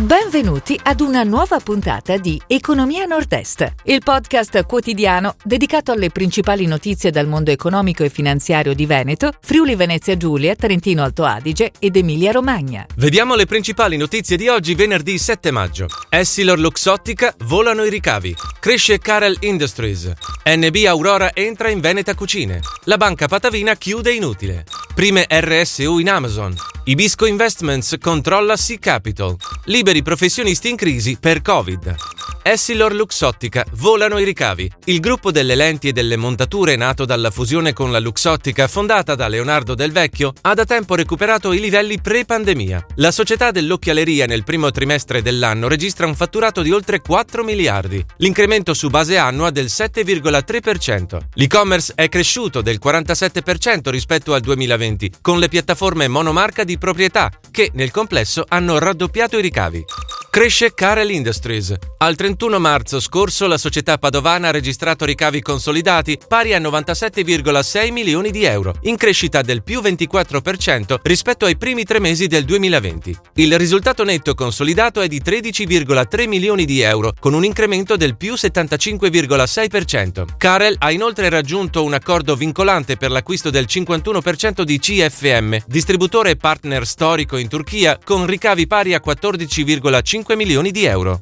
Benvenuti ad una nuova puntata di Economia Nord-Est, il podcast quotidiano dedicato alle principali notizie dal mondo economico e finanziario di Veneto, Friuli Venezia Giulia, Trentino Alto Adige ed Emilia Romagna. Vediamo le principali notizie di oggi, venerdì 7 maggio. Essilor Luxottica volano i ricavi. Cresce Carel Industries. NB Aurora entra in Veneta Cucine. La banca Patavina chiude inutile. Prime RSU in Amazon. Ibisco Investments controlla Sea Capital. Liberi professionisti in crisi per Covid. Essilor Luxottica volano i ricavi. Il gruppo delle lenti e delle montature nato dalla fusione con la Luxottica fondata da Leonardo Del Vecchio ha da tempo recuperato i livelli pre-pandemia. La società dell'occhialeria nel primo trimestre dell'anno registra un fatturato di oltre 4 miliardi, l'incremento su base annua del 7,3%. L'e-commerce è cresciuto del 47% rispetto al 2020, con le piattaforme monomarca di proprietà che nel complesso hanno raddoppiato i ricavi. Cresce Carel Industries. Al 31 marzo scorso la società padovana ha registrato ricavi consolidati pari a 97,6 milioni di euro, in crescita del più 24% rispetto ai primi tre mesi del 2020. Il risultato netto consolidato è di 13,3 milioni di euro, con un incremento del più 75,6%. Carel ha inoltre raggiunto un accordo vincolante per l'acquisto del 51% di CFM, distributore e partner storico in Turchia, con ricavi pari a 14,5 5 milioni di euro.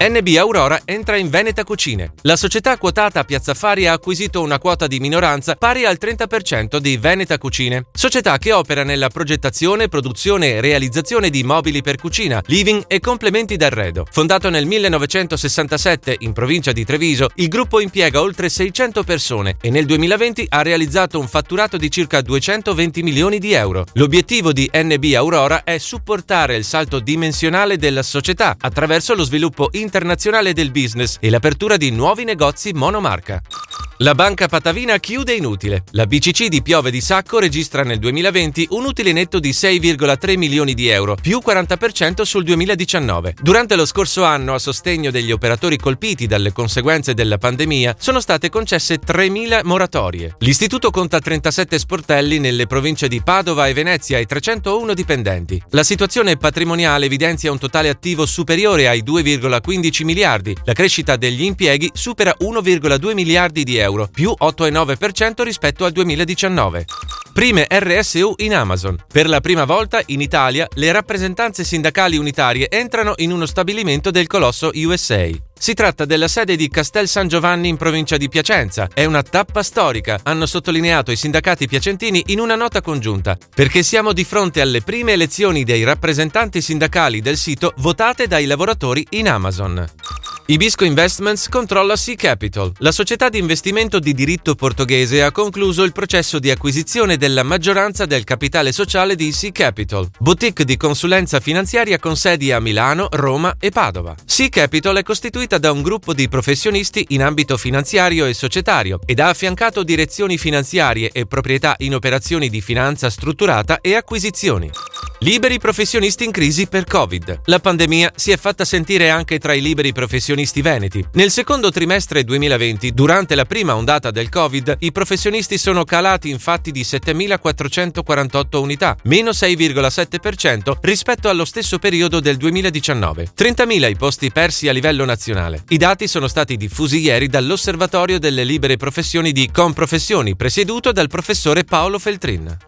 NB Aurora entra in Veneta Cucine. La società quotata a Piazza Fari ha acquisito una quota di minoranza pari al 30% di Veneta Cucine, società che opera nella progettazione, produzione e realizzazione di mobili per cucina, living e complementi d'arredo. Fondato nel 1967 in provincia di Treviso, il gruppo impiega oltre 600 persone e nel 2020 ha realizzato un fatturato di circa 220 milioni di euro. L'obiettivo di NB Aurora è supportare il salto dimensionale della società attraverso lo sviluppo internazionale internazionale del business e l'apertura di nuovi negozi monomarca. La banca Patavina chiude inutile. La BCC di Piove di Sacco registra nel 2020 un utile netto di 6,3 milioni di euro, più 40% sul 2019. Durante lo scorso anno, a sostegno degli operatori colpiti dalle conseguenze della pandemia, sono state concesse 3.000 moratorie. L'istituto conta 37 sportelli nelle province di Padova e Venezia e 301 dipendenti. La situazione patrimoniale evidenzia un totale attivo superiore ai 2,15 miliardi. La crescita degli impieghi supera 1,2 miliardi di euro euro, più 8,9% rispetto al 2019. Prime RSU in Amazon. Per la prima volta in Italia le rappresentanze sindacali unitarie entrano in uno stabilimento del colosso USA. Si tratta della sede di Castel San Giovanni in provincia di Piacenza. È una tappa storica, hanno sottolineato i sindacati piacentini in una nota congiunta, perché siamo di fronte alle prime elezioni dei rappresentanti sindacali del sito votate dai lavoratori in Amazon. Ibisco Investments controlla Sea Capital. La società di investimento di diritto portoghese ha concluso il processo di acquisizione della maggioranza del capitale sociale di Sea Capital, boutique di consulenza finanziaria con sedi a Milano, Roma e Padova. Sea Capital è costituita da un gruppo di professionisti in ambito finanziario e societario ed ha affiancato direzioni finanziarie e proprietà in operazioni di finanza strutturata e acquisizioni. Liberi professionisti in crisi per Covid. La pandemia si è fatta sentire anche tra i liberi professionisti veneti. Nel secondo trimestre 2020, durante la prima ondata del Covid, i professionisti sono calati infatti di 7.448 unità, meno 6,7% rispetto allo stesso periodo del 2019. 30.000 i posti persi a livello nazionale. I dati sono stati diffusi ieri dall'Osservatorio delle libere professioni di Comprofessioni, presieduto dal professore Paolo Feltrin.